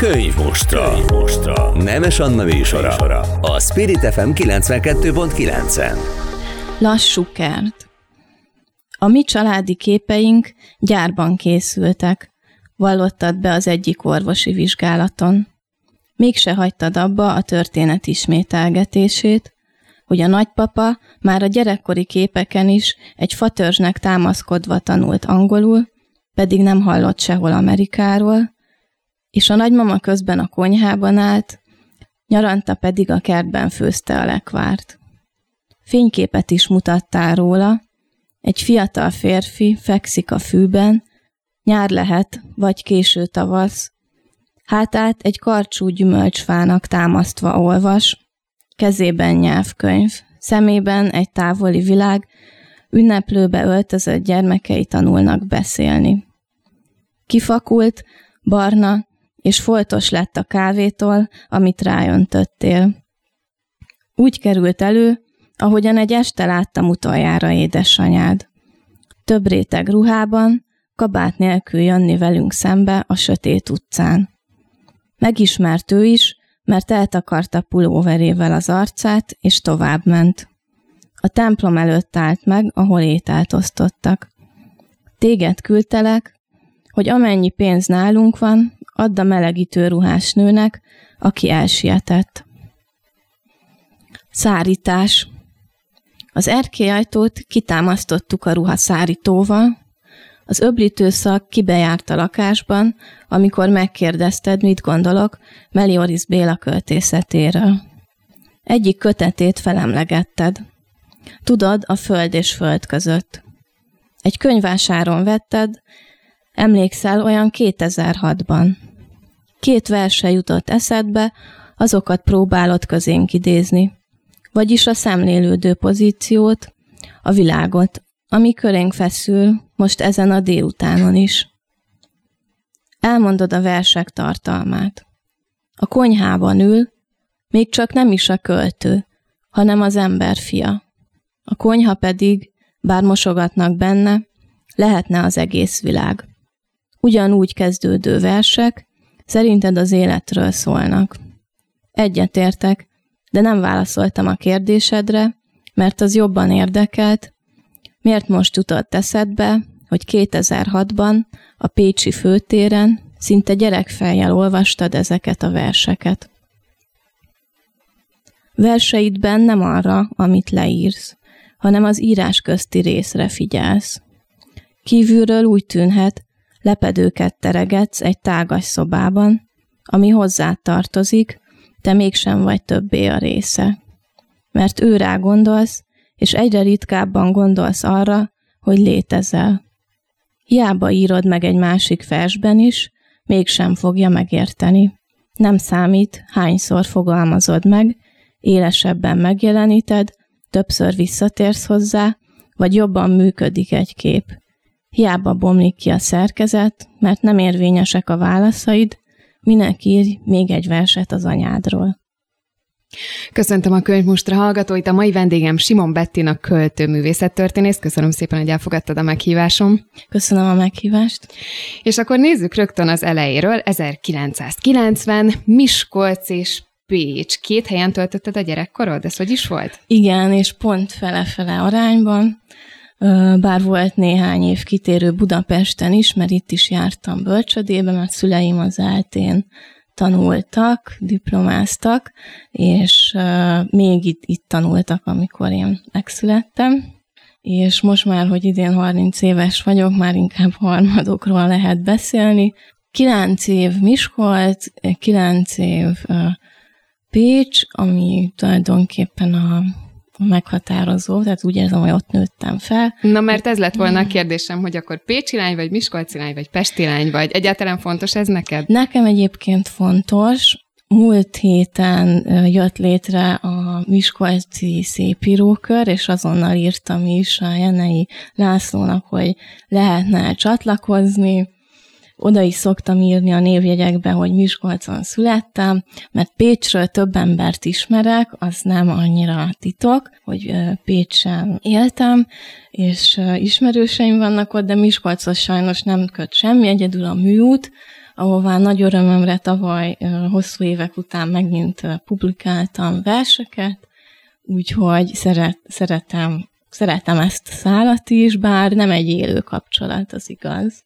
Könyvmostra. Könyvmostra. Nemes Anna műsora. A Spirit FM 92.9-en. Lassú kert. A mi családi képeink gyárban készültek, vallottad be az egyik orvosi vizsgálaton. Mégse hagytad abba a történet ismételgetését, hogy a nagypapa már a gyerekkori képeken is egy fatörzsnek támaszkodva tanult angolul, pedig nem hallott sehol Amerikáról, és a nagymama közben a konyhában állt, nyaranta pedig a kertben főzte a lekvárt. Fényképet is mutattál róla, egy fiatal férfi fekszik a fűben, nyár lehet, vagy késő tavasz, hátát egy karcsú gyümölcsfának támasztva olvas, kezében nyelvkönyv, szemében egy távoli világ, ünneplőbe öltözött gyermekei tanulnak beszélni. Kifakult, barna, és foltos lett a kávétól, amit rájöntöttél. Úgy került elő, ahogyan egy este láttam utoljára édesanyád. Több réteg ruhában, kabát nélkül jönni velünk szembe a sötét utcán. Megismert ő is, mert eltakarta pulóverével az arcát, és tovább ment. A templom előtt állt meg, ahol ételt osztottak. Téged küldtelek, hogy amennyi pénz nálunk van, add a melegítő ruhás nőnek, aki elsietett. Szárítás. Az erkélyajtót kitámasztottuk a ruha szárítóval, az öblítőszak kibejárt a lakásban, amikor megkérdezted, mit gondolok Melioris Béla költészetéről. Egyik kötetét felemlegetted. Tudod, a föld és föld között. Egy könyvásáron vetted, emlékszel olyan 2006-ban. Két verse jutott eszedbe, azokat próbálod közénk idézni. Vagyis a szemlélődő pozíciót, a világot, ami körénk feszül, most ezen a délutánon is. Elmondod a versek tartalmát. A konyhában ül, még csak nem is a költő, hanem az ember fia. A konyha pedig, bár mosogatnak benne, lehetne az egész világ. Ugyanúgy kezdődő versek, Szerinted az életről szólnak. Egyetértek, de nem válaszoltam a kérdésedre, mert az jobban érdekelt, miért most jutott eszedbe, hogy 2006-ban a Pécsi főtéren szinte gyerekfejjel olvastad ezeket a verseket. Verseidben nem arra, amit leírsz, hanem az írás közti részre figyelsz. Kívülről úgy tűnhet, lepedőket teregetsz egy tágas szobában, ami hozzá tartozik, te mégsem vagy többé a része. Mert ő rá gondolsz, és egyre ritkábban gondolsz arra, hogy létezel. Hiába írod meg egy másik versben is, mégsem fogja megérteni. Nem számít, hányszor fogalmazod meg, élesebben megjeleníted, többször visszatérsz hozzá, vagy jobban működik egy kép. Hiába bomlik ki a szerkezet, mert nem érvényesek a válaszaid, minek írj még egy verset az anyádról. Köszöntöm a könyvmustra hallgatóit, a mai vendégem Simon Bettina költő művészettörténész. Köszönöm szépen, hogy elfogadtad a meghívásom. Köszönöm a meghívást. És akkor nézzük rögtön az elejéről. 1990, Miskolc és Pécs. Két helyen töltötted a gyerekkorod? Ez hogy is volt? Igen, és pont fele-fele arányban bár volt néhány év kitérő Budapesten is, mert itt is jártam bölcsödébe, mert szüleim az eltén tanultak, diplomáztak, és még itt, itt tanultak, amikor én megszülettem. És most már, hogy idén 30 éves vagyok, már inkább harmadokról lehet beszélni. Kilenc év Miskolc, kilenc év Pécs, ami tulajdonképpen a meghatározó, tehát úgy érzem, hogy ott nőttem fel. Na, mert ez lett volna a kérdésem, hogy akkor Pécsi lány, vagy Miskolci lány, vagy Pesti lány, vagy egyáltalán fontos ez neked? Nekem egyébként fontos. Múlt héten jött létre a Miskolci szépírókör, és azonnal írtam is a Jenei Lászlónak, hogy lehetne csatlakozni oda is szoktam írni a névjegyekbe, hogy Miskolcon születtem, mert Pécsről több embert ismerek, az nem annyira titok, hogy Pécsen éltem, és ismerőseim vannak ott, de Miskolcon sajnos nem köt semmi, egyedül a műút, ahová nagy örömömre tavaly hosszú évek után megint publikáltam verseket, úgyhogy szeret, szeretem, szeretem ezt a szállat is, bár nem egy élő kapcsolat, az igaz.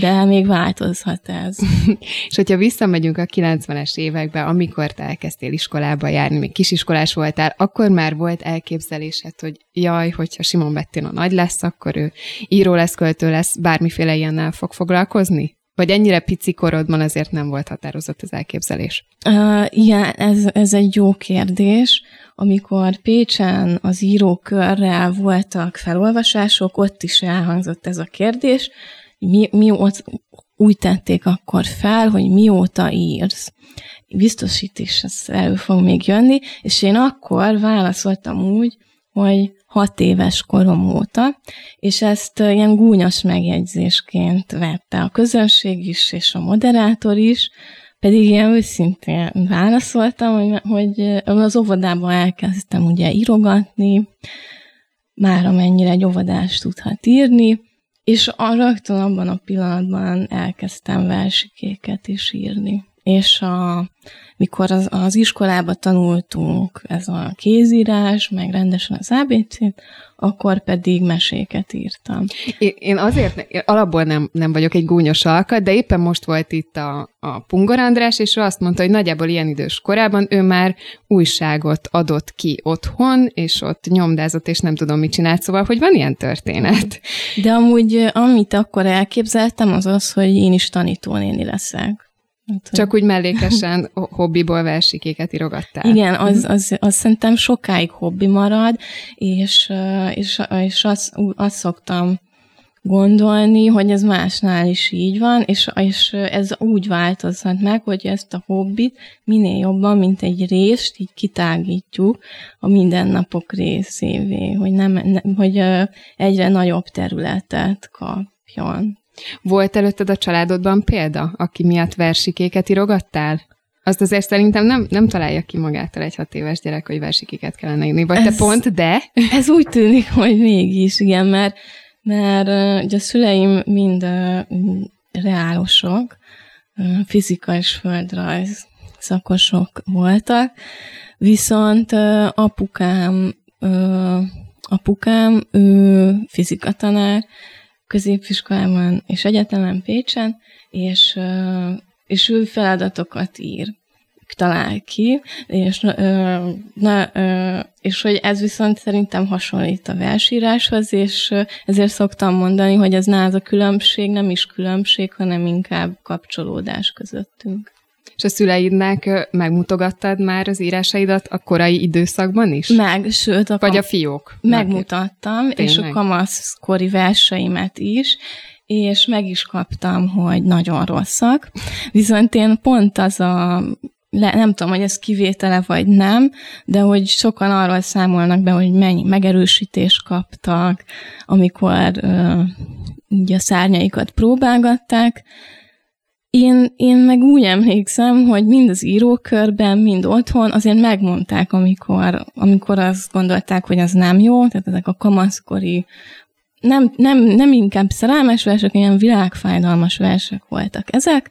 De még változhat ez. és hogyha visszamegyünk a 90-es évekbe, amikor te elkezdtél iskolába járni, még kisiskolás voltál, akkor már volt elképzelésed, hogy jaj, hogyha Simon Bettina nagy lesz, akkor ő író lesz, költő lesz, bármiféle ilyennel fog foglalkozni? Vagy ennyire pici korodban azért nem volt határozott az elképzelés? Uh, igen, ez, ez egy jó kérdés. Amikor Pécsen az írókörrel voltak felolvasások, ott is elhangzott ez a kérdés, mi, mi ott úgy tették akkor fel, hogy mióta írsz. Biztos itt is ez elő fog még jönni, és én akkor válaszoltam úgy, hogy hat éves korom óta, és ezt ilyen gúnyos megjegyzésként vette a közönség is, és a moderátor is, pedig ilyen őszintén válaszoltam, hogy, hogy az óvodában elkezdtem ugye írogatni, már amennyire egy óvodás tudhat írni, és a, rögtön abban a pillanatban elkezdtem versikéket is írni. És a, mikor az, az iskolába tanultunk ez a kézírás, meg rendesen az ABC-t, akkor pedig meséket írtam. Én azért én alapból nem, nem vagyok egy gúnyos alkat, de éppen most volt itt a, a Pungor András, és ő azt mondta, hogy nagyjából ilyen idős korában ő már újságot adott ki otthon, és ott nyomdázott, és nem tudom, mit csinált, szóval, hogy van ilyen történet. De amúgy, amit akkor elképzeltem, az az, hogy én is tanítónéni leszek. Hát, Csak úgy mellékesen hobbiból versikéket írogattál. Igen, az, az, az szerintem sokáig hobbi marad, és, és, és azt, azt szoktam gondolni, hogy ez másnál is így van, és, és ez úgy változhat meg, hogy ezt a hobbit minél jobban, mint egy részt, így kitágítjuk a mindennapok részévé, hogy, nem, nem, hogy egyre nagyobb területet kapjon. Volt előtted a családodban példa, aki miatt versikéket írogattál? Azt azért szerintem nem, nem találja ki magától egy hat éves gyerek, hogy versikéket kellene írni. Vagy ez, te pont, de? Ez úgy tűnik, hogy mégis, igen, mert, mert ugye a szüleim mind reálosok, uh, fizika és földrajz szakosok voltak, viszont apukám, apukám, ő fizikatanár, középiskolában és egyetemen Pécsen, és, és ő feladatokat ír talál ki, és, na, és hogy ez viszont szerintem hasonlít a versíráshoz, és ezért szoktam mondani, hogy ez nála a különbség nem is különbség, hanem inkább kapcsolódás közöttünk. És a szüleidnek megmutogattad már az írásaidat a korai időszakban is? Meg, sőt. A Vagy a fiók? Megmutattam, Tényleg? és a kamaszkori verseimet is, és meg is kaptam, hogy nagyon rosszak. Viszont én pont az a le, nem tudom, hogy ez kivétele vagy nem, de hogy sokan arról számolnak be, hogy mennyi megerősítést kaptak, amikor uh, ugye a szárnyaikat próbálgatták, én, én meg úgy emlékszem, hogy mind az írókörben, mind otthon azért megmondták, amikor, amikor azt gondolták, hogy az nem jó, tehát ezek a kamaszkori nem, nem, nem inkább szerelmes versek, ilyen világfájdalmas versek voltak ezek,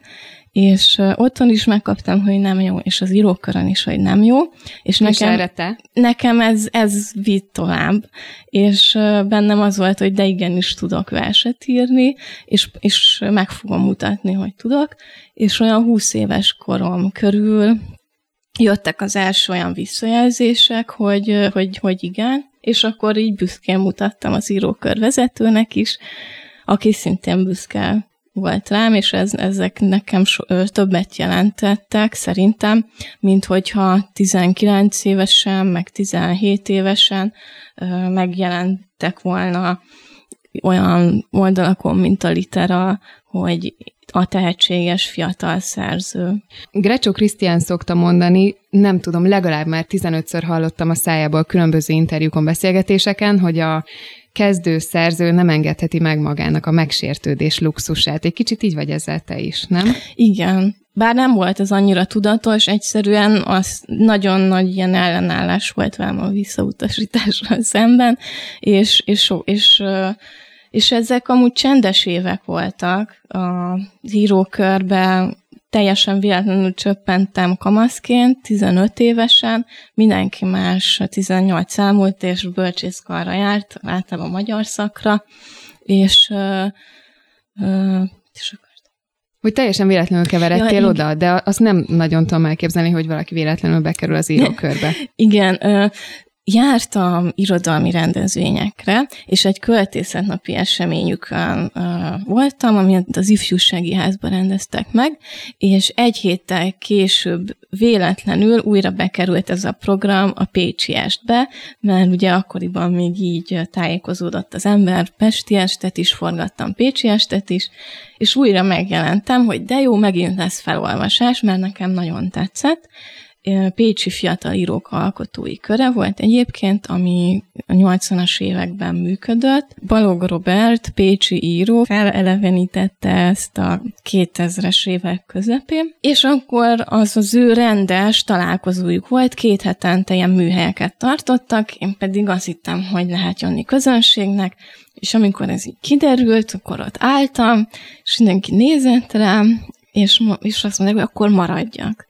és otthon is megkaptam, hogy nem jó, és az írókörön is, hogy nem jó. És, nekem, te? nekem ez, ez vitt tovább, és bennem az volt, hogy de igenis tudok verset írni, és, és meg fogom mutatni, hogy tudok, és olyan 20 éves korom körül jöttek az első olyan visszajelzések, hogy, hogy, hogy igen, és akkor így büszkén mutattam az írókör vezetőnek is, aki szintén büszke volt rám, és ez, ezek nekem so, többet jelentettek szerintem, mint hogyha 19 évesen, meg 17 évesen ö, megjelentek volna olyan oldalakon, mint a litera, hogy a tehetséges fiatal szerző. Grecsó Krisztián szokta mondani, nem tudom, legalább már 15-ször hallottam a szájából különböző interjúkon, beszélgetéseken, hogy a kezdő szerző nem engedheti meg magának a megsértődés luxusát. Egy kicsit így vagy ezzel te is, nem? Igen. Bár nem volt ez annyira tudatos, egyszerűen az nagyon nagy ilyen ellenállás volt velem a visszautasítással szemben, és, és, és, és ezek amúgy csendes évek voltak az írókörben, teljesen véletlenül csöppentem kamaszként, 15 évesen, mindenki más 18 számult, és bölcsészkarra járt, általában magyar szakra, és, uh, uh, hogy teljesen véletlenül keveredtél ja, oda, de azt nem nagyon tudom elképzelni, hogy valaki véletlenül bekerül az írókörbe. Igen, jártam irodalmi rendezvényekre, és egy költészetnapi eseményükön uh, voltam, amit az ifjúsági házban rendeztek meg, és egy héttel később véletlenül újra bekerült ez a program a Pécsi estbe, mert ugye akkoriban még így tájékozódott az ember, Pesti estet is forgattam, Pécsi estet is, és újra megjelentem, hogy de jó, megint lesz felolvasás, mert nekem nagyon tetszett, Pécsi Fiatal Írók Alkotói Köre volt egyébként, ami a 80-as években működött. Balog Robert, pécsi író, felelevenítette ezt a 2000-es évek közepén, és akkor az az ő rendes találkozójuk volt, két hetente ilyen műhelyeket tartottak, én pedig azt hittem, hogy lehet jönni közönségnek, és amikor ez így kiderült, akkor ott álltam, és mindenki nézett rám, és, és azt mondták, hogy akkor maradjak.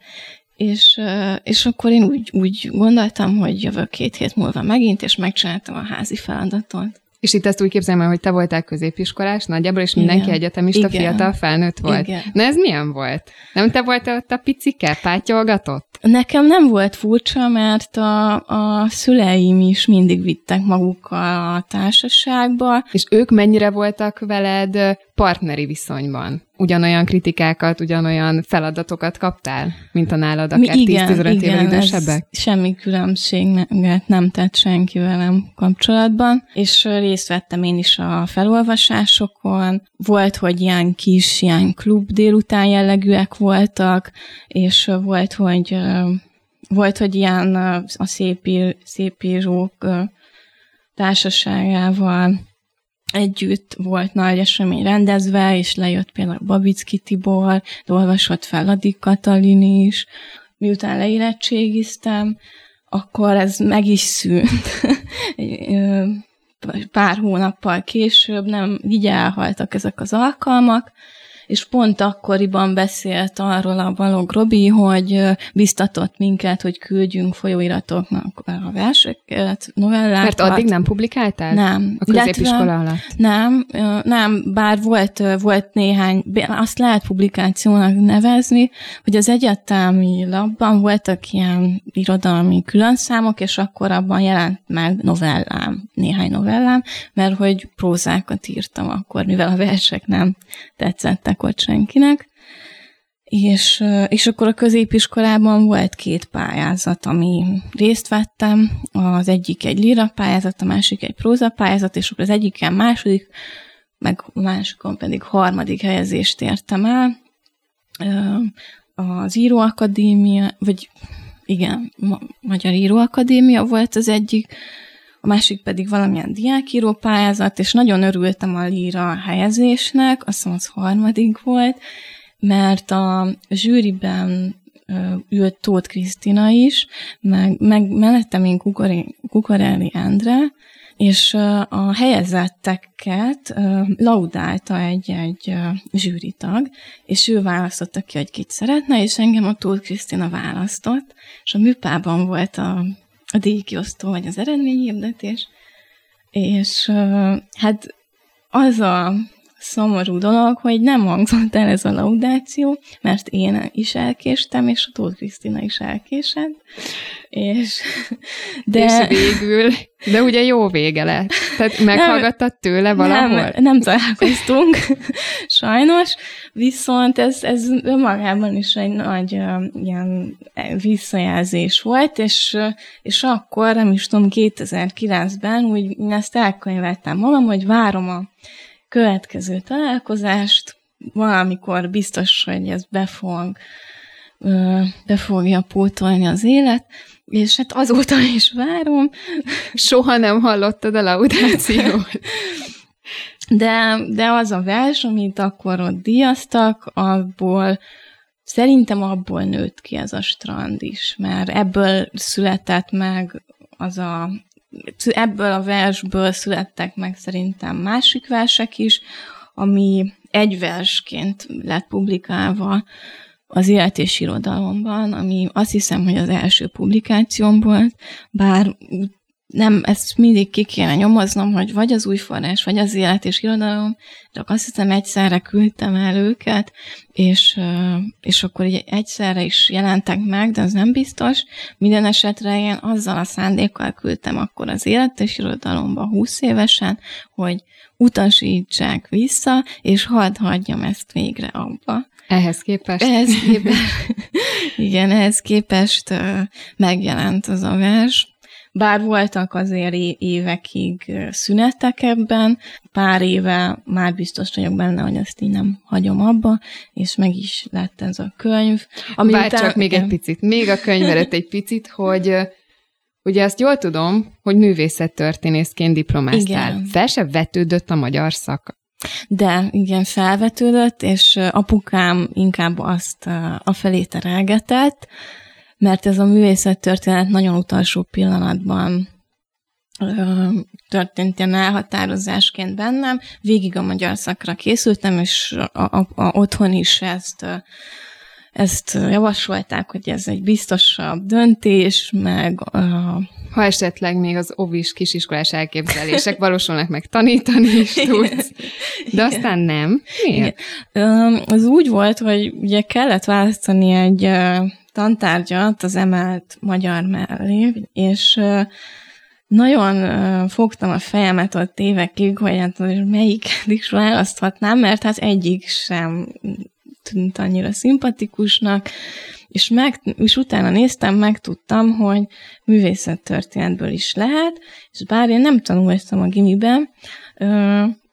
És, és akkor én úgy, úgy gondoltam, hogy jövök két hét múlva megint, és megcsináltam a házi feladatot. És itt ezt úgy képzelem el, hogy te voltál középiskolás nagyjából, és mindenki Igen. egyetemista Igen. fiatal felnőtt volt. Igen. Na ez milyen volt? Nem te voltál ott a picike, pátyolgatott? Nekem nem volt furcsa, mert a, a szüleim is mindig vittek magukkal a társaságba. És ők mennyire voltak veled partneri viszonyban? ugyanolyan kritikákat, ugyanolyan feladatokat kaptál, mint a nálad akár 10-15 évvel idősebbek? semmi különbséget nem tett senki velem kapcsolatban, és részt vettem én is a felolvasásokon. Volt, hogy ilyen kis, ilyen klub délután jellegűek voltak, és volt, hogy volt, hogy ilyen a szépír, szépírók társaságával együtt volt nagy esemény rendezve, és lejött például Babicki Tibor, de olvasott fel Ladik Katalin is. Miután leérettségiztem, akkor ez meg is szűnt. Pár hónappal később nem, így elhaltak ezek az alkalmak, és pont akkoriban beszélt arról a Balog Robi, hogy biztatott minket, hogy küldjünk folyóiratoknak a verseket, novellákat. Mert addig nem publikáltál? Nem. A középiskola alatt? Nem, nem, bár volt, volt néhány, azt lehet publikációnak nevezni, hogy az egyetemi labban voltak ilyen irodalmi különszámok, és akkor abban jelent meg novellám, néhány novellám, mert hogy prózákat írtam akkor, mivel a versek nem tetszettek ott senkinek. És, és akkor a középiskolában volt két pályázat, ami részt vettem. Az egyik egy lira pályázat, a másik egy próza pályázat, és akkor az egyiken második, meg másikon pedig harmadik helyezést értem el. Az Íróakadémia, vagy igen, Magyar Íróakadémia volt az egyik, a másik pedig valamilyen diákíró pályázat, és nagyon örültem a líra helyezésnek, azt hiszem az harmadik volt, mert a zsűriben ült Tóth Krisztina is, meg, meg mellettem én Kukorelli Endre, és a helyezetteket laudálta egy-egy zsűritag, és ő választotta ki, hogy kit szeretne, és engem a Tóth Krisztina választott, és a műpában volt a a díjkiosztó, vagy az eredményhirdetés, és hát az a szomorú dolog, hogy nem hangzott el ez a laudáció, mert én is elkéstem, és a Tóth Krisztina is elkésett. És, de... és végül, de ugye jó vége lett. Tehát meghallgattad tőle valahol? Nem, nem találkoztunk, sajnos, viszont ez, ez önmagában is egy nagy ilyen visszajelzés volt, és, és akkor, nem is tudom, 2009-ben úgy én ezt elkönyveltem magam, hogy várom a következő találkozást, valamikor biztos, hogy ez be, fog, be fogja pótolni az élet, és hát azóta is várom. Soha nem hallottad a laudációt. De, de az a vers, amit akkor ott díjaztak, abból szerintem abból nőtt ki ez a strand is, mert ebből született meg az a ebből a versből születtek meg szerintem másik versek is, ami egy versként lett publikálva az élet és irodalomban, ami azt hiszem, hogy az első publikációm volt, bár nem, ezt mindig ki kéne nyomoznom, hogy vagy az új forrás, vagy az élet és irodalom, csak azt hiszem egyszerre küldtem el őket, és, és akkor így egyszerre is jelentek meg, de az nem biztos. Minden esetre én azzal a szándékkal küldtem akkor az élet és irodalomba 20 évesen, hogy utasítsák vissza, és hadd hagyjam ezt végre abba. Ehhez képest? Ehhez képest, igen, ehhez képest megjelent az a vers. Bár voltak azért évekig szünetek ebben, pár éve már biztos vagyok benne, hogy ezt így nem hagyom abba, és meg is lett ez a könyv. Ami Bár után, csak még egy picit, még a könyv előtt egy picit, hogy Ugye azt jól tudom, hogy művészettörténészként diplomáztál. Igen. Fel se vetődött a magyar szak? De igen, felvetődött, és apukám inkább azt a felé terelgetett, mert ez a művészettörténet nagyon utolsó pillanatban történt ilyen elhatározásként bennem. Végig a magyar szakra készültem, és a, a, a, otthon is ezt ezt javasolták, hogy ez egy biztosabb döntés, meg... Uh, ha esetleg még az ovis kisiskolás elképzelések valósulnak meg, tanítani is tudsz. De aztán nem. Miért? Igen. Az úgy volt, hogy ugye kellett választani egy tantárgyat az emelt magyar mellé, és nagyon fogtam a fejemet ott évekig, hogy hát melyik is választhatnám, mert hát egyik sem tűnt annyira szimpatikusnak, és, meg, és utána néztem, megtudtam, hogy művészettörténetből is lehet, és bár én nem tanultam a gimiben,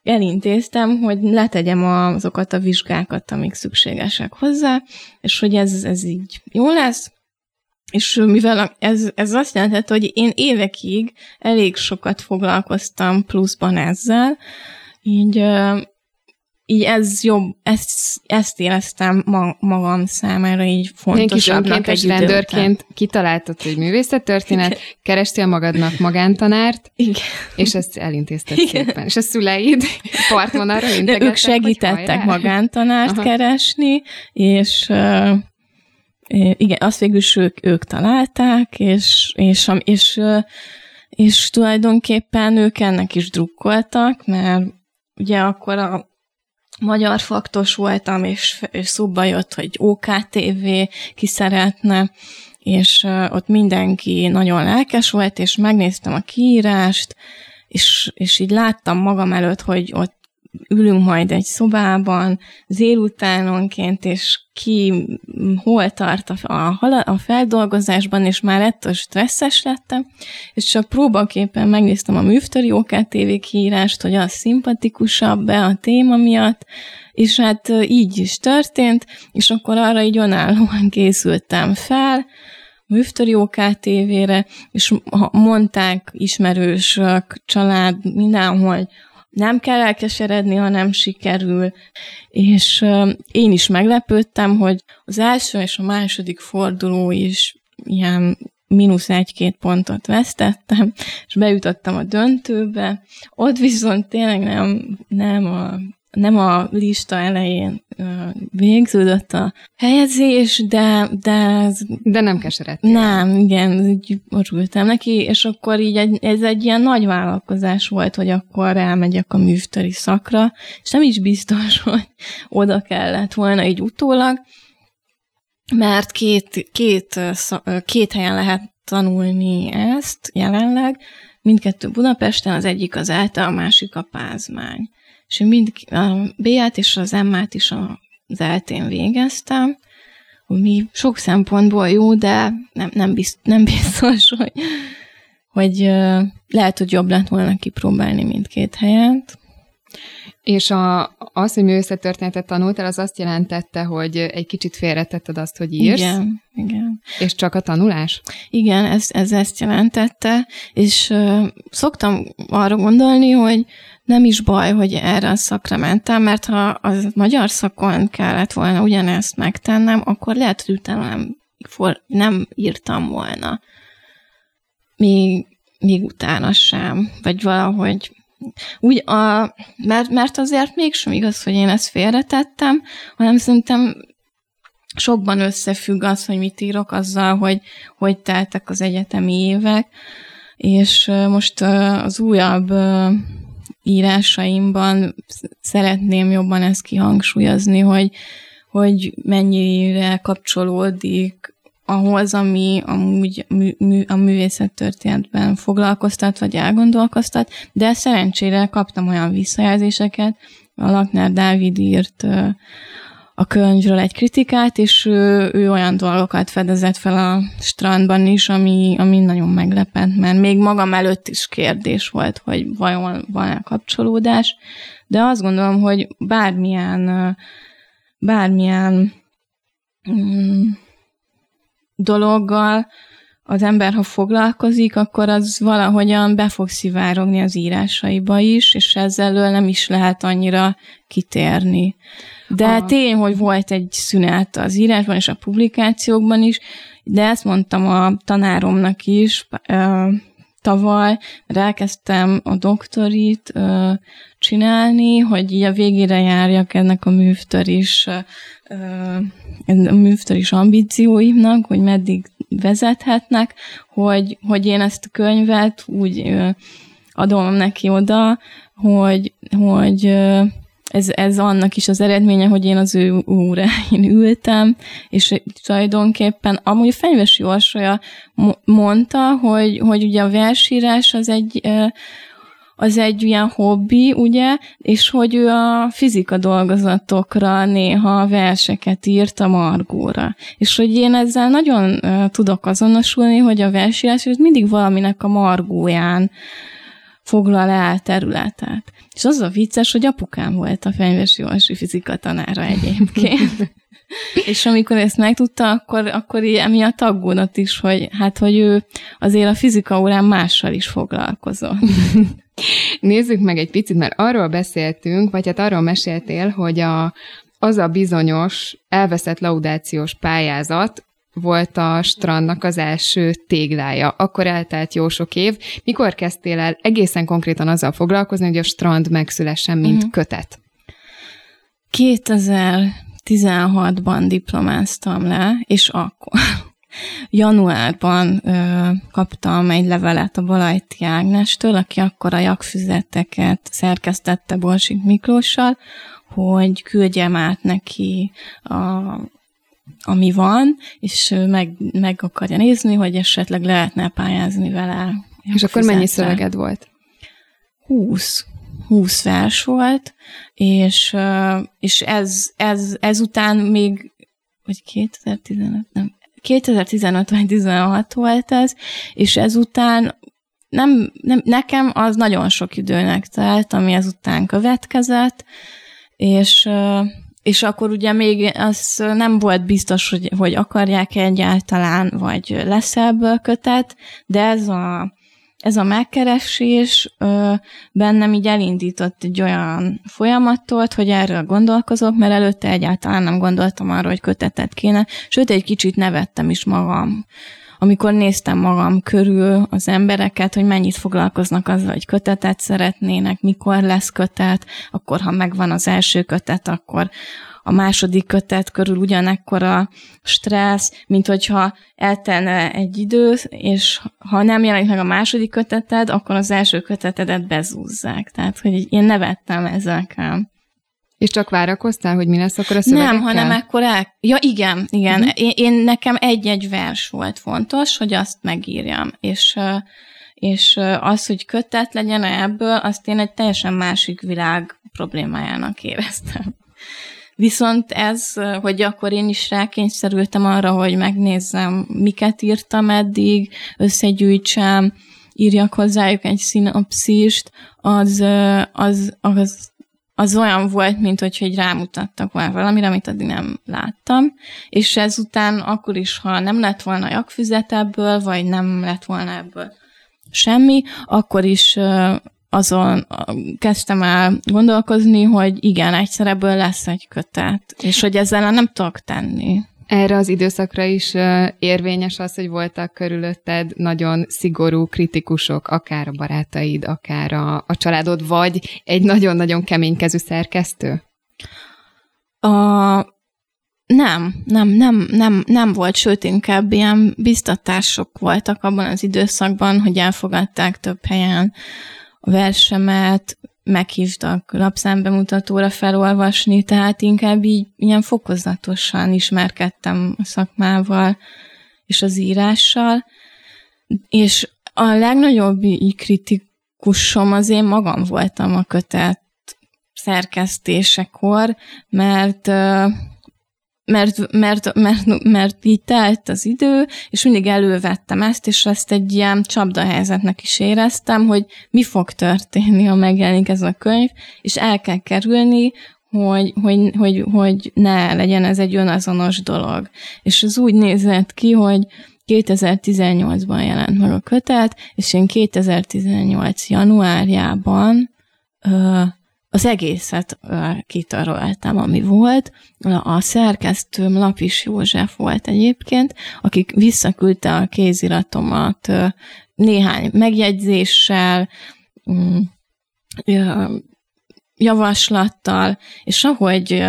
elintéztem, hogy letegyem azokat a vizsgákat, amik szükségesek hozzá, és hogy ez, ez így jó lesz, és mivel ez, ez azt jelentette, hogy én évekig elég sokat foglalkoztam pluszban ezzel, így így ez jobb, ezt, ezt éreztem ma, magam számára így fontosabbnak egy rendőrként kitaláltad, hogy művészettörténet, kerestél magadnak magántanárt, Igen. és ezt elintézted Igen. szépen. És a szüleid partvonalra De ők segítettek magántanárt Aha. keresni, és uh, igen, azt végül is ők, ők találták, és, és, és, és, és tulajdonképpen ők ennek is drukkoltak, mert ugye akkor a magyar faktos voltam, és, és szóba jött, hogy OKTV ki szeretne, és ott mindenki nagyon lelkes volt, és megnéztem a kiírást, és, és így láttam magam előtt, hogy ott ülünk majd egy szobában délutánonként, és ki hol tart a, a, a feldolgozásban, és már ettől stresszes lettem, és csak próbaképpen megnéztem a Műfteri OKTV kiírást, hogy az szimpatikusabb be a téma miatt, és hát így is történt, és akkor arra így önállóan készültem fel, Műfteri OKTV-re, és mondták ismerősök, család, mindenhol, nem kell elkeseredni, ha nem sikerül. És én is meglepődtem, hogy az első és a második forduló is ilyen mínusz egy-két pontot vesztettem, és bejutottam a döntőbe. Ott viszont tényleg nem, nem a nem a lista elején végződött a helyezés, de... De, de nem keseredtél. Nem, igen, így örültem neki, és akkor így egy, ez egy ilyen nagy vállalkozás volt, hogy akkor elmegyek a művteri szakra, és nem is biztos, hogy oda kellett volna így utólag, mert két, két, két helyen lehet tanulni ezt jelenleg, mindkettő Budapesten, az egyik az ELTE, a másik a Pázmány és mind a B-t és az M-t is az eltén végeztem, ami sok szempontból jó, de nem, nem, bizt, nem biztos, hogy, hogy lehet, hogy jobb lett volna kipróbálni mindkét helyet. És a, az, hogy művészettörténetet tanultál, az azt jelentette, hogy egy kicsit félretetted azt, hogy írsz. Igen, igen. És csak a tanulás? Igen, ez, ez ezt jelentette, és uh, szoktam arra gondolni, hogy nem is baj, hogy erre a szakra mentem, mert ha az magyar szakon kellett volna ugyanezt megtennem, akkor lehet, hogy utána nem, nem írtam volna. Még, még utána sem. Vagy valahogy úgy a, mert, mert azért mégsem igaz, hogy én ezt félretettem, hanem szerintem sokban összefügg az, hogy mit írok azzal, hogy hogy teltek az egyetemi évek, és most az újabb írásaimban szeretném jobban ezt kihangsúlyozni, hogy, hogy mennyire kapcsolódik ahhoz, ami amúgy a művészettörténetben foglalkoztat, vagy elgondolkoztat, de szerencsére kaptam olyan visszajelzéseket, a Lakner Dávid írt a könyvről egy kritikát, és ő, ő olyan dolgokat fedezett fel a strandban is, ami, ami nagyon meglepett, mert még magam előtt is kérdés volt, hogy vajon van-e kapcsolódás, de azt gondolom, hogy bármilyen bármilyen mm, dologgal az ember, ha foglalkozik, akkor az valahogyan be fog szivárogni az írásaiba is, és ezzel nem is lehet annyira kitérni. De a... tény, hogy volt egy szünet az írásban és a publikációkban is, de ezt mondtam a tanáromnak is tavaly, mert elkezdtem a doktorit csinálni, hogy így a végére járjak ennek a művtör is, a művtör is ambícióimnak, hogy meddig vezethetnek, hogy, hogy én ezt a könyvet úgy adom neki oda, hogy, hogy ez, ez annak is az eredménye, hogy én az ő óráin ültem, és tulajdonképpen amúgy a Fenyvesi Orsolya mondta, hogy, hogy ugye a versírás az egy az egy ilyen hobbi, ugye, és hogy ő a fizika dolgozatokra néha verseket írt a Margóra. És hogy én ezzel nagyon uh, tudok azonosulni, hogy a versírás mindig valaminek a margóján foglal el területet. És az a vicces, hogy apukám volt a Fenyves Jóasi fizika tanára egyébként. és amikor ezt megtudta, akkor, akkor emiatt aggódott is, hogy hát, hogy ő azért a fizika órán mással is foglalkozott. Nézzük meg egy picit, mert arról beszéltünk, vagy hát arról meséltél, hogy a, az a bizonyos elveszett laudációs pályázat, volt a strandnak az első téglája. Akkor eltelt jó sok év. Mikor kezdtél el egészen konkrétan azzal foglalkozni, hogy a strand megszülessen, mint uh-huh. kötet? 2016-ban diplomáztam le, és akkor januárban ö, kaptam egy levelet a Balajti Ágnestől, aki akkor a jakfüzeteket szerkesztette Borsik Miklóssal, hogy küldjem át neki a ami van, és meg, meg akarja nézni, hogy esetleg lehetne pályázni vele. És akkor mennyi szöveged volt? 20. 20 vers volt, és, és ez, ez, ezután még, vagy 2015, nem, 2015 vagy 16 volt ez, és ezután nem, nem, nekem az nagyon sok időnek telt, ami ezután következett, és és akkor ugye még az nem volt biztos, hogy, hogy akarják egyáltalán, vagy lesz ebből kötet, de ez a, ez a megkeresés ö, bennem így elindított egy olyan folyamatot, hogy erről gondolkozok, mert előtte egyáltalán nem gondoltam arra, hogy kötetet kéne, sőt, egy kicsit nevettem is magam amikor néztem magam körül az embereket, hogy mennyit foglalkoznak azzal, hogy kötetet szeretnének, mikor lesz kötet, akkor ha megvan az első kötet, akkor a második kötet körül ugyanekkora stressz, mint hogyha eltelne egy idő, és ha nem jelenik meg a második köteted, akkor az első kötetedet bezúzzák. Tehát, hogy én nevettem ezekkel. És csak várakoztál, hogy mi lesz akkor a szövegekkel? Nem, hanem akkor el... Ja, igen, igen. Uh-huh. Én, én, nekem egy-egy vers volt fontos, hogy azt megírjam. És, és az, hogy kötet legyen ebből, azt én egy teljesen másik világ problémájának éreztem. Viszont ez, hogy akkor én is rákényszerültem arra, hogy megnézzem, miket írtam eddig, összegyűjtsem, írjak hozzájuk egy szinopszist, az, az, az az olyan volt, mint hogy egy rámutattak már valamire, amit addig nem láttam, és ezután akkor is, ha nem lett volna jakfüzet ebből, vagy nem lett volna ebből semmi, akkor is azon kezdtem el gondolkozni, hogy igen, egyszer ebből lesz egy kötet, és hogy ezzel nem tudok tenni. Erre az időszakra is érvényes az, hogy voltak körülötted nagyon szigorú kritikusok, akár a barátaid, akár a, a családod, vagy egy nagyon-nagyon keménykezű szerkesztő? A, Nem, nem, nem, nem, nem volt, sőt, inkább ilyen biztatások voltak abban az időszakban, hogy elfogadták több helyen a versemet, meghívtak lapszámbemutatóra felolvasni, tehát inkább így ilyen fokozatosan ismerkedtem a szakmával és az írással, és a legnagyobb kritikusom az én magam voltam a kötet szerkesztésekor, mert mert, mert, mert, mert így telt az idő, és mindig elővettem ezt, és ezt egy ilyen csapdahelyzetnek is éreztem, hogy mi fog történni, ha megjelenik ez a könyv, és el kell kerülni, hogy, hogy, hogy, hogy ne legyen ez egy önazonos dolog. És ez úgy nézett ki, hogy 2018-ban jelent meg a kötet, és én 2018 januárjában az egészet kitaroltam, ami volt. A szerkesztőm Lapis József volt egyébként, akik visszaküldte a kéziratomat néhány megjegyzéssel, mm, javaslattal, és ahogy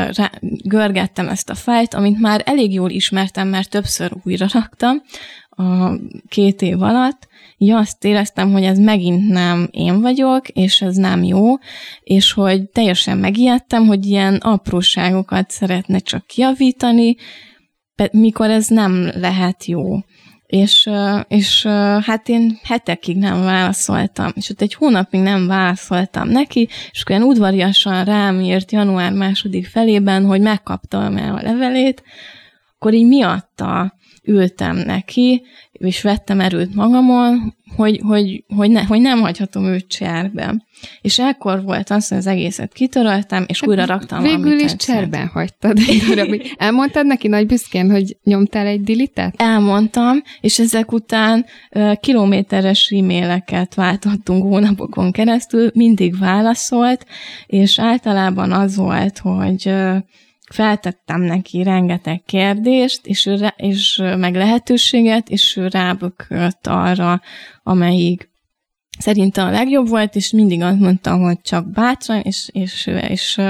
görgettem ezt a fájt, amit már elég jól ismertem, mert többször újra raktam a két év alatt, így azt éreztem, hogy ez megint nem én vagyok, és ez nem jó, és hogy teljesen megijedtem, hogy ilyen apróságokat szeretne csak kiavítani, mikor ez nem lehet jó. És, és hát én hetekig nem válaszoltam, és ott egy hónapig nem válaszoltam neki, és akkor ilyen udvariasan rám írt január második felében, hogy megkaptam el a levelét, akkor így miatta ültem neki, és vettem erőt magamon, hogy, hogy, hogy, ne, hogy nem hagyhatom őt cserbe. És ekkor volt az, hogy az egészet kitöröltem, és hát újra raktam Végül is cserben hagytad Elmondtad neki nagy büszkén, hogy nyomtál egy dilitet? Elmondtam, és ezek után uh, kilométeres e-maileket váltottunk hónapokon keresztül, mindig válaszolt, és általában az volt, hogy uh, feltettem neki rengeteg kérdést, és, ő, és meg lehetőséget, és ő rábökölt arra, amelyik szerinte a legjobb volt, és mindig azt mondtam, hogy csak bátran, és, és, és,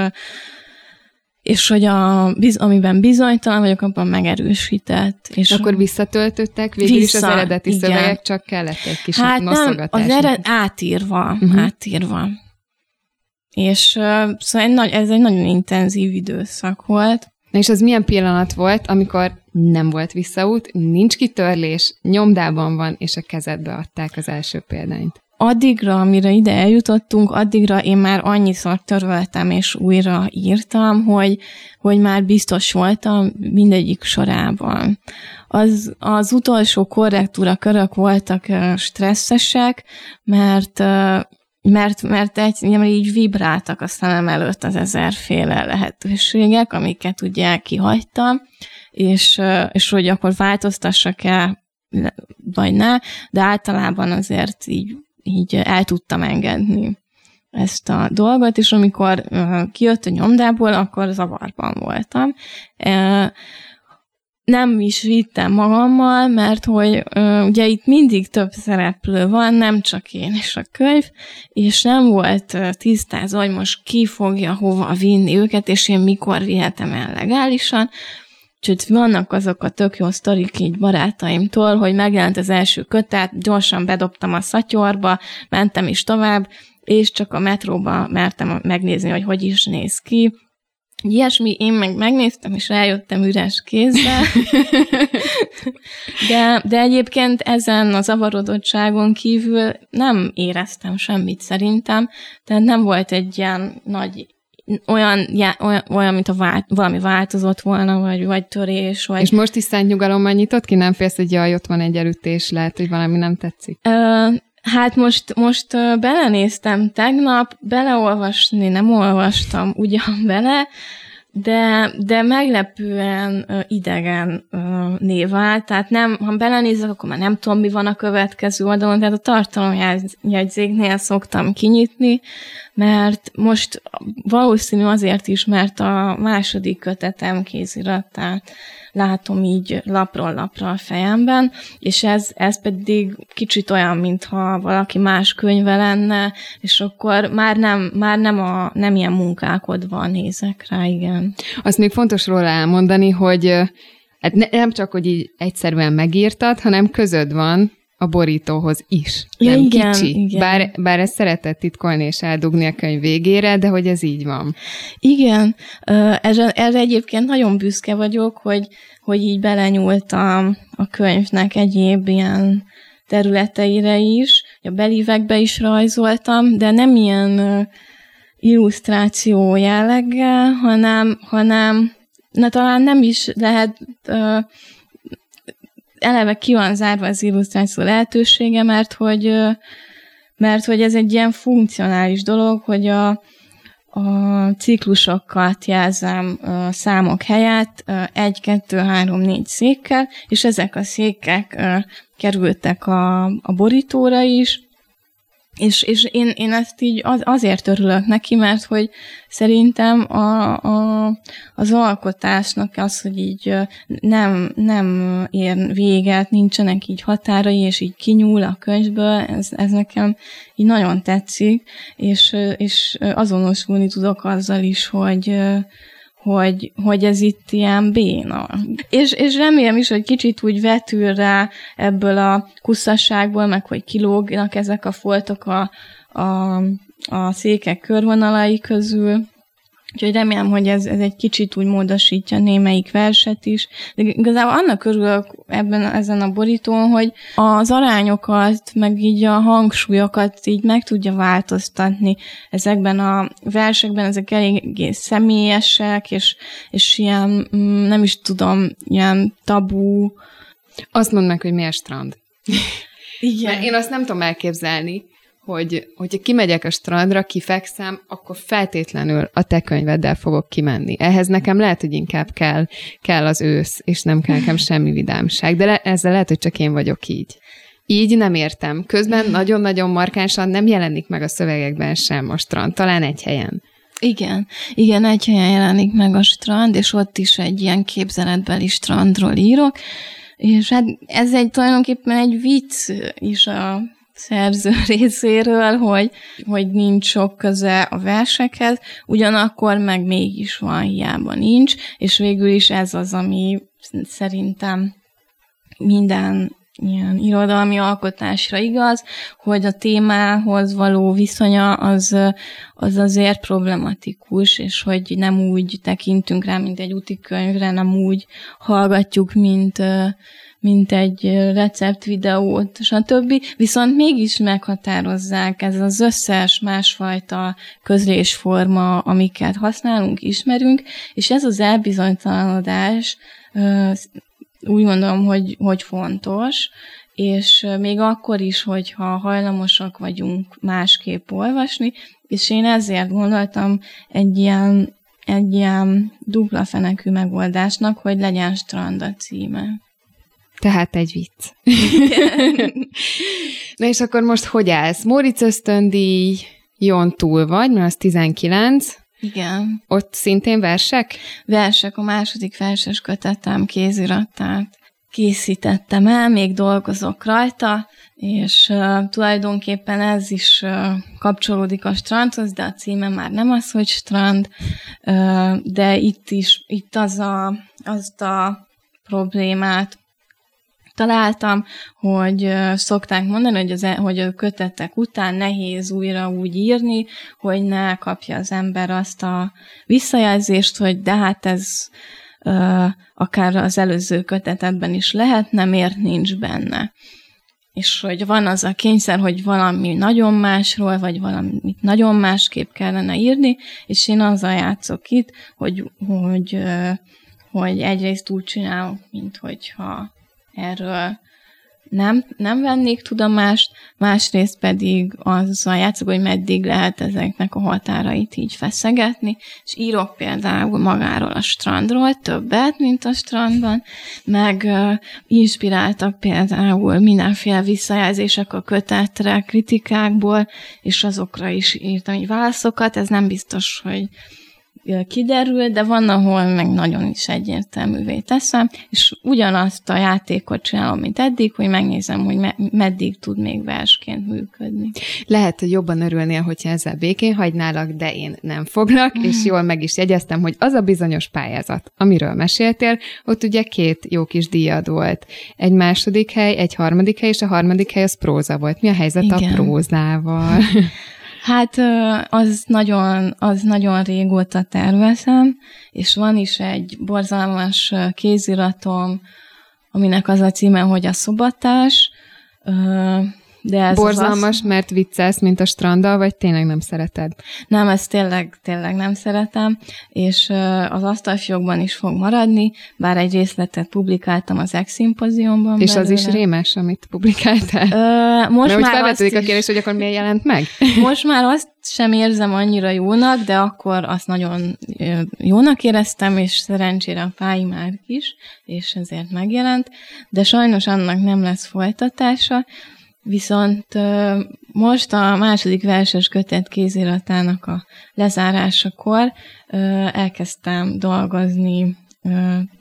és hogy a, amiben bizonytalan vagyok, abban megerősített. És akkor visszatöltöttek végül vissza, is az eredeti igen. szövegek, csak kellett egy kis hát nem, az ered, átírva, uh-huh. átírva. És szóval egy nagy, ez egy nagyon intenzív időszak volt. Na és az milyen pillanat volt, amikor nem volt visszaút, nincs kitörlés, nyomdában van, és a kezedbe adták az első példányt? Addigra, amire ide eljutottunk, addigra én már annyiszor töröltem és újra írtam, hogy, hogy már biztos voltam mindegyik sorában. Az, az utolsó korrektúra körök voltak stresszesek, mert mert, mert egy, ugye, így vibráltak a szemem előtt az ezerféle lehetőségek, amiket ugye kihagytam, és, és hogy akkor változtassak-e, vagy ne, de általában azért így, így el tudtam engedni ezt a dolgot, és amikor kijött a nyomdából, akkor zavarban voltam nem is vittem magammal, mert hogy ö, ugye itt mindig több szereplő van, nem csak én és a könyv, és nem volt tisztázva, hogy most ki fogja hova vinni őket, és én mikor vihetem el legálisan. Úgyhogy vannak azok a tök jó sztorik így barátaimtól, hogy megjelent az első kötet, gyorsan bedobtam a szatyorba, mentem is tovább, és csak a metróba mertem megnézni, hogy hogy is néz ki, Ilyesmi, én meg megnéztem, és rájöttem üres kézzel. De, de egyébként ezen az avarodottságon kívül nem éreztem semmit szerintem, tehát nem volt egy ilyen nagy olyan, já, olyan, olyan mint a vált, valami változott volna, vagy, vagy törés. Vagy... És most is szent nyugalommal nyitott ki? Nem félsz, hogy jaj, ott van egy elütés, lehet, hogy valami nem tetszik? Ö, Hát most, most belenéztem. Tegnap, beleolvasni nem olvastam ugyan bele, de, de meglepően idegen uh, névált, tehát nem, ha belenézek, akkor már nem tudom, mi van a következő oldalon, tehát a tartalomjegyzéknél szoktam kinyitni, mert most valószínű azért is, mert a második kötetem kéziratát látom így lapról lapra a fejemben, és ez, ez pedig kicsit olyan, mintha valaki más könyve lenne, és akkor már nem, már nem, a, nem ilyen munkákodva nézek rá, igen. Azt még fontos róla elmondani, hogy hát ne, nem csak, hogy így egyszerűen megírtad, hanem közöd van a borítóhoz is. Ja, nem igen, kicsi. igen. Bár, bár ezt szeretett titkolni és eldugni a könyv végére, de hogy ez így van. Igen, erre, erre egyébként nagyon büszke vagyok, hogy, hogy így belenyúltam a könyvnek egyéb ilyen területeire is, a belívekbe is rajzoltam, de nem ilyen illusztráció jelleggel, hanem, hanem na talán nem is lehet eleve ki van zárva az illusztráció lehetősége, mert hogy, mert hogy ez egy ilyen funkcionális dolog, hogy a, a ciklusokat jelzem a számok helyett egy, kettő, három, négy székkel, és ezek a székek kerültek a, a borítóra is, és, és én, én ezt így az, azért örülök neki, mert hogy szerintem a, a, az alkotásnak az, hogy így nem, nem ér véget, nincsenek így határai, és így kinyúl a könyvből, ez, ez nekem így nagyon tetszik, és, és azonosulni tudok azzal is, hogy, hogy, hogy ez itt ilyen béna. És, és remélem is, hogy kicsit úgy vetül rá ebből a kusszasságból, meg hogy kilógnak ezek a foltok a, a, a székek körvonalai közül, Úgyhogy remélem, hogy ez, ez egy kicsit úgy módosítja némelyik verset is. De igazából annak örülök ebben, ezen a borítón, hogy az arányokat, meg így a hangsúlyokat így meg tudja változtatni. Ezekben a versekben ezek eléggé személyesek, és, és ilyen, mm, nem is tudom, ilyen tabú. Azt mondd meg, hogy miért strand. Igen. Mert én azt nem tudom elképzelni, hogy hogyha kimegyek a strandra, kifekszem, akkor feltétlenül a te könyveddel fogok kimenni. Ehhez nekem lehet, hogy inkább kell, kell az ősz, és nem kell nekem semmi vidámság, de le, ezzel lehet, hogy csak én vagyok így. Így nem értem. Közben nagyon-nagyon markánsan nem jelenik meg a szövegekben sem a strand, talán egy helyen. Igen, igen, egy helyen jelenik meg a strand, és ott is egy ilyen képzeletbeli strandról írok, és hát ez egy tulajdonképpen egy vicc is a szerző részéről, hogy, hogy nincs sok köze a versekhez, ugyanakkor meg mégis van, hiába nincs, és végül is ez az, ami szerintem minden ilyen irodalmi alkotásra igaz, hogy a témához való viszonya az, az azért problematikus, és hogy nem úgy tekintünk rá, mint egy úti könyvre, nem úgy hallgatjuk, mint, mint egy receptvideót, stb. Viszont mégis meghatározzák ez az összes másfajta közlésforma, amiket használunk, ismerünk, és ez az elbizonytalanodás úgy gondolom, hogy, hogy fontos, és még akkor is, hogyha hajlamosak vagyunk másképp olvasni, és én ezért gondoltam egy ilyen, egy ilyen dupla fenekű megoldásnak, hogy legyen strand a címe. Tehát egy vicc. Na és akkor most hogy állsz? Móricz ösztöndíj, Jon túl vagy, mert az 19. Igen. Ott szintén versek? Versek, a második verses kötetem kéziratát készítettem el, még dolgozok rajta, és uh, tulajdonképpen ez is uh, kapcsolódik a strandhoz, de a címe már nem az, hogy strand, uh, de itt is, itt az a, azt a problémát találtam, hogy szokták mondani, hogy, az, e, hogy a kötetek után nehéz újra úgy írni, hogy ne kapja az ember azt a visszajelzést, hogy de hát ez akár az előző kötetetben is lehetne, miért nincs benne. És hogy van az a kényszer, hogy valami nagyon másról, vagy valamit nagyon másképp kellene írni, és én azzal játszok itt, hogy, hogy, hogy egyrészt úgy csinálok, mint hogyha erről nem, nem vennék tudomást, másrészt pedig azzal játszok, hogy meddig lehet ezeknek a határait így feszegetni, és írok például magáról a strandról többet, mint a strandban, meg uh, inspiráltak például mindenféle visszajelzések a kötetre, kritikákból, és azokra is írtam így válaszokat, ez nem biztos, hogy kiderül, de van, ahol meg nagyon is egyértelművé teszem, és ugyanazt a játékot csinálom, mint eddig, hogy megnézem, hogy me- meddig tud még versként működni. Lehet, hogy jobban örülnél, hogyha ezzel békén hagynálak, de én nem foglak, mm. és jól meg is jegyeztem, hogy az a bizonyos pályázat, amiről meséltél, ott ugye két jó kis díjad volt. Egy második hely, egy harmadik hely, és a harmadik hely az próza volt. Mi a helyzet Igen. a prózával? Hát az nagyon, az nagyon régóta tervezem, és van is egy borzalmas kéziratom, aminek az a címe, hogy a szobatás, de ez Borzalmas, az... mert viccelsz, mint a stranda, vagy tényleg nem szereted? Nem, ezt tényleg, tényleg nem szeretem, és az asztalfiókban is fog maradni, bár egy részletet publikáltam az X-szimpóziumban. És belőle. az is rémes, amit publikáltál? Ö, most mert már felvetődik a kérdés, hogy akkor miért jelent meg? Most már azt sem érzem annyira jónak, de akkor azt nagyon jónak éreztem, és szerencsére a fáj már is, és ezért megjelent, de sajnos annak nem lesz folytatása, Viszont most a második verses kötet kéziratának a lezárásakor elkezdtem dolgozni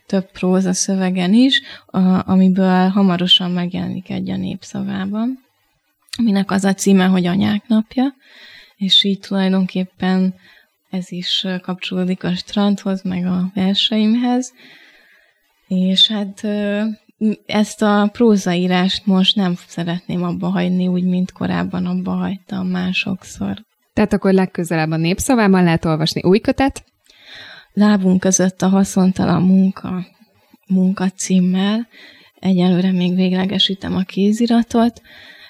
több próza szövegen is, amiből hamarosan megjelenik egy a népszavában, aminek az a címe, hogy Anyák napja, és így tulajdonképpen ez is kapcsolódik a strandhoz, meg a verseimhez, és hát ezt a prózaírást most nem szeretném abba hagyni, úgy, mint korábban abba hagytam másokszor. Tehát akkor legközelebb a népszavában lehet olvasni új kötet? Lábunk között a haszontalan munka, munka címmel. Egyelőre még véglegesítem a kéziratot,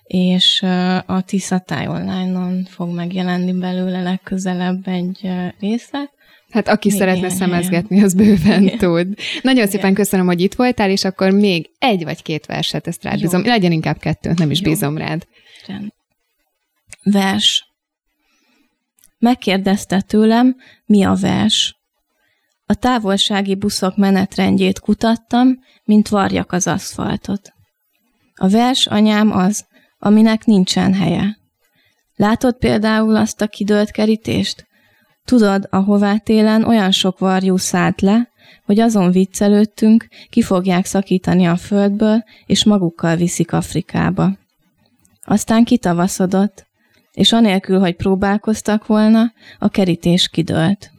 és a Tiszatály online-on fog megjelenni belőle legközelebb egy részlet, Hát aki igen, szeretne igen, szemezgetni, az bőven igen. tud. Nagyon igen. szépen köszönöm, hogy itt voltál, és akkor még egy vagy két verset, ezt rád Jó. bízom. Legyen inkább kettő, nem is Jó. bízom rád. Rend. Vers. Megkérdezte tőlem, mi a vers. A távolsági buszok menetrendjét kutattam, mint varjak az aszfaltot. A vers, anyám, az, aminek nincsen helye. Látod például azt a kidőlt kerítést? Tudod, ahová télen olyan sok varjú szállt le, hogy azon viccelődtünk, ki fogják szakítani a földből, és magukkal viszik Afrikába. Aztán kitavaszodott, és anélkül, hogy próbálkoztak volna, a kerítés kidőlt.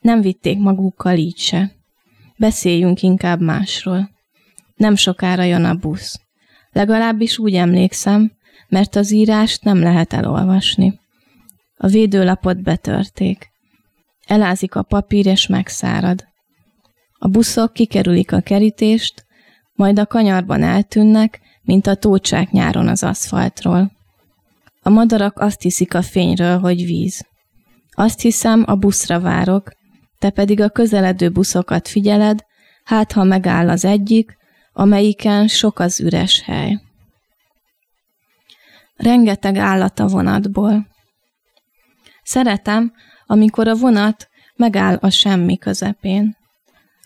Nem vitték magukkal így se. Beszéljünk inkább másról. Nem sokára jön a busz. Legalábbis úgy emlékszem, mert az írást nem lehet elolvasni. A védőlapot betörték. Elázik a papír és megszárad. A buszok kikerülik a kerítést, majd a kanyarban eltűnnek, mint a tócsák nyáron az aszfaltról. A madarak azt hiszik a fényről, hogy víz. Azt hiszem, a buszra várok, te pedig a közeledő buszokat figyeled, hát ha megáll az egyik, amelyiken sok az üres hely. Rengeteg állat a vonatból. Szeretem, amikor a vonat megáll a semmi közepén.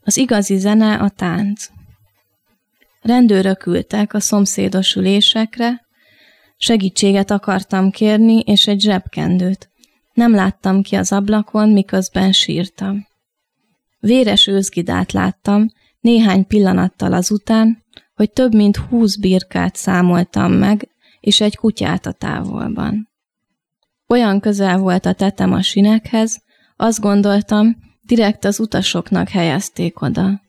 Az igazi zene a tánc. Rendőrök ültek a szomszédos ülésekre, segítséget akartam kérni, és egy zsebkendőt. Nem láttam ki az ablakon, miközben sírtam. Véres őzgidát láttam, néhány pillanattal azután, hogy több mint húsz birkát számoltam meg, és egy kutyát a távolban. Olyan közel volt a tetem a sinekhez, azt gondoltam, direkt az utasoknak helyezték oda.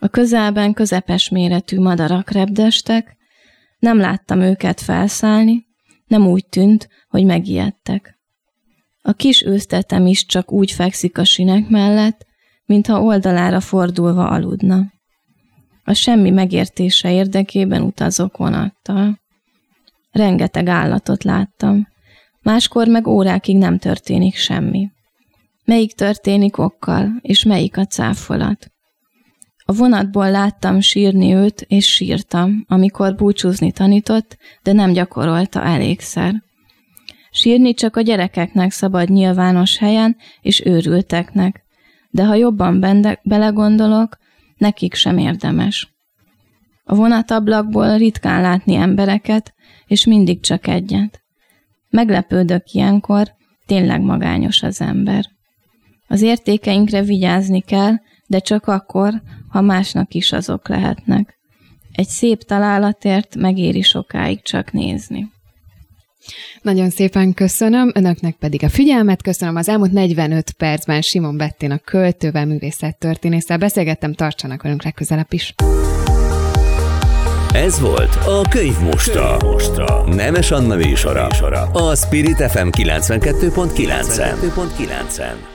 A közelben közepes méretű madarak repdestek, nem láttam őket felszállni, nem úgy tűnt, hogy megijedtek. A kis ősztetem is csak úgy fekszik a sinek mellett, mintha oldalára fordulva aludna. A semmi megértése érdekében utazok vonattal. Rengeteg állatot láttam. Máskor meg órákig nem történik semmi. Melyik történik okkal, és melyik a cáfolat? A vonatból láttam sírni őt, és sírtam, amikor búcsúzni tanított, de nem gyakorolta elégszer. Sírni csak a gyerekeknek szabad nyilvános helyen, és őrülteknek, de ha jobban bende, belegondolok, nekik sem érdemes. A vonatablakból ritkán látni embereket, és mindig csak egyet. Meglepődök ilyenkor, tényleg magányos az ember. Az értékeinkre vigyázni kell, de csak akkor, ha másnak is azok lehetnek. Egy szép találatért megéri sokáig csak nézni. Nagyon szépen köszönöm, önöknek pedig a figyelmet köszönöm. Az elmúlt 45 percben Simon Bettin a költővel, művészettörténésszel beszélgettem, tartsanak velünk legközelebb is. Ez volt a Könyv Mostra. Mostra. Nemes Anna műsora. A Spirit FM 92.9. 92.9.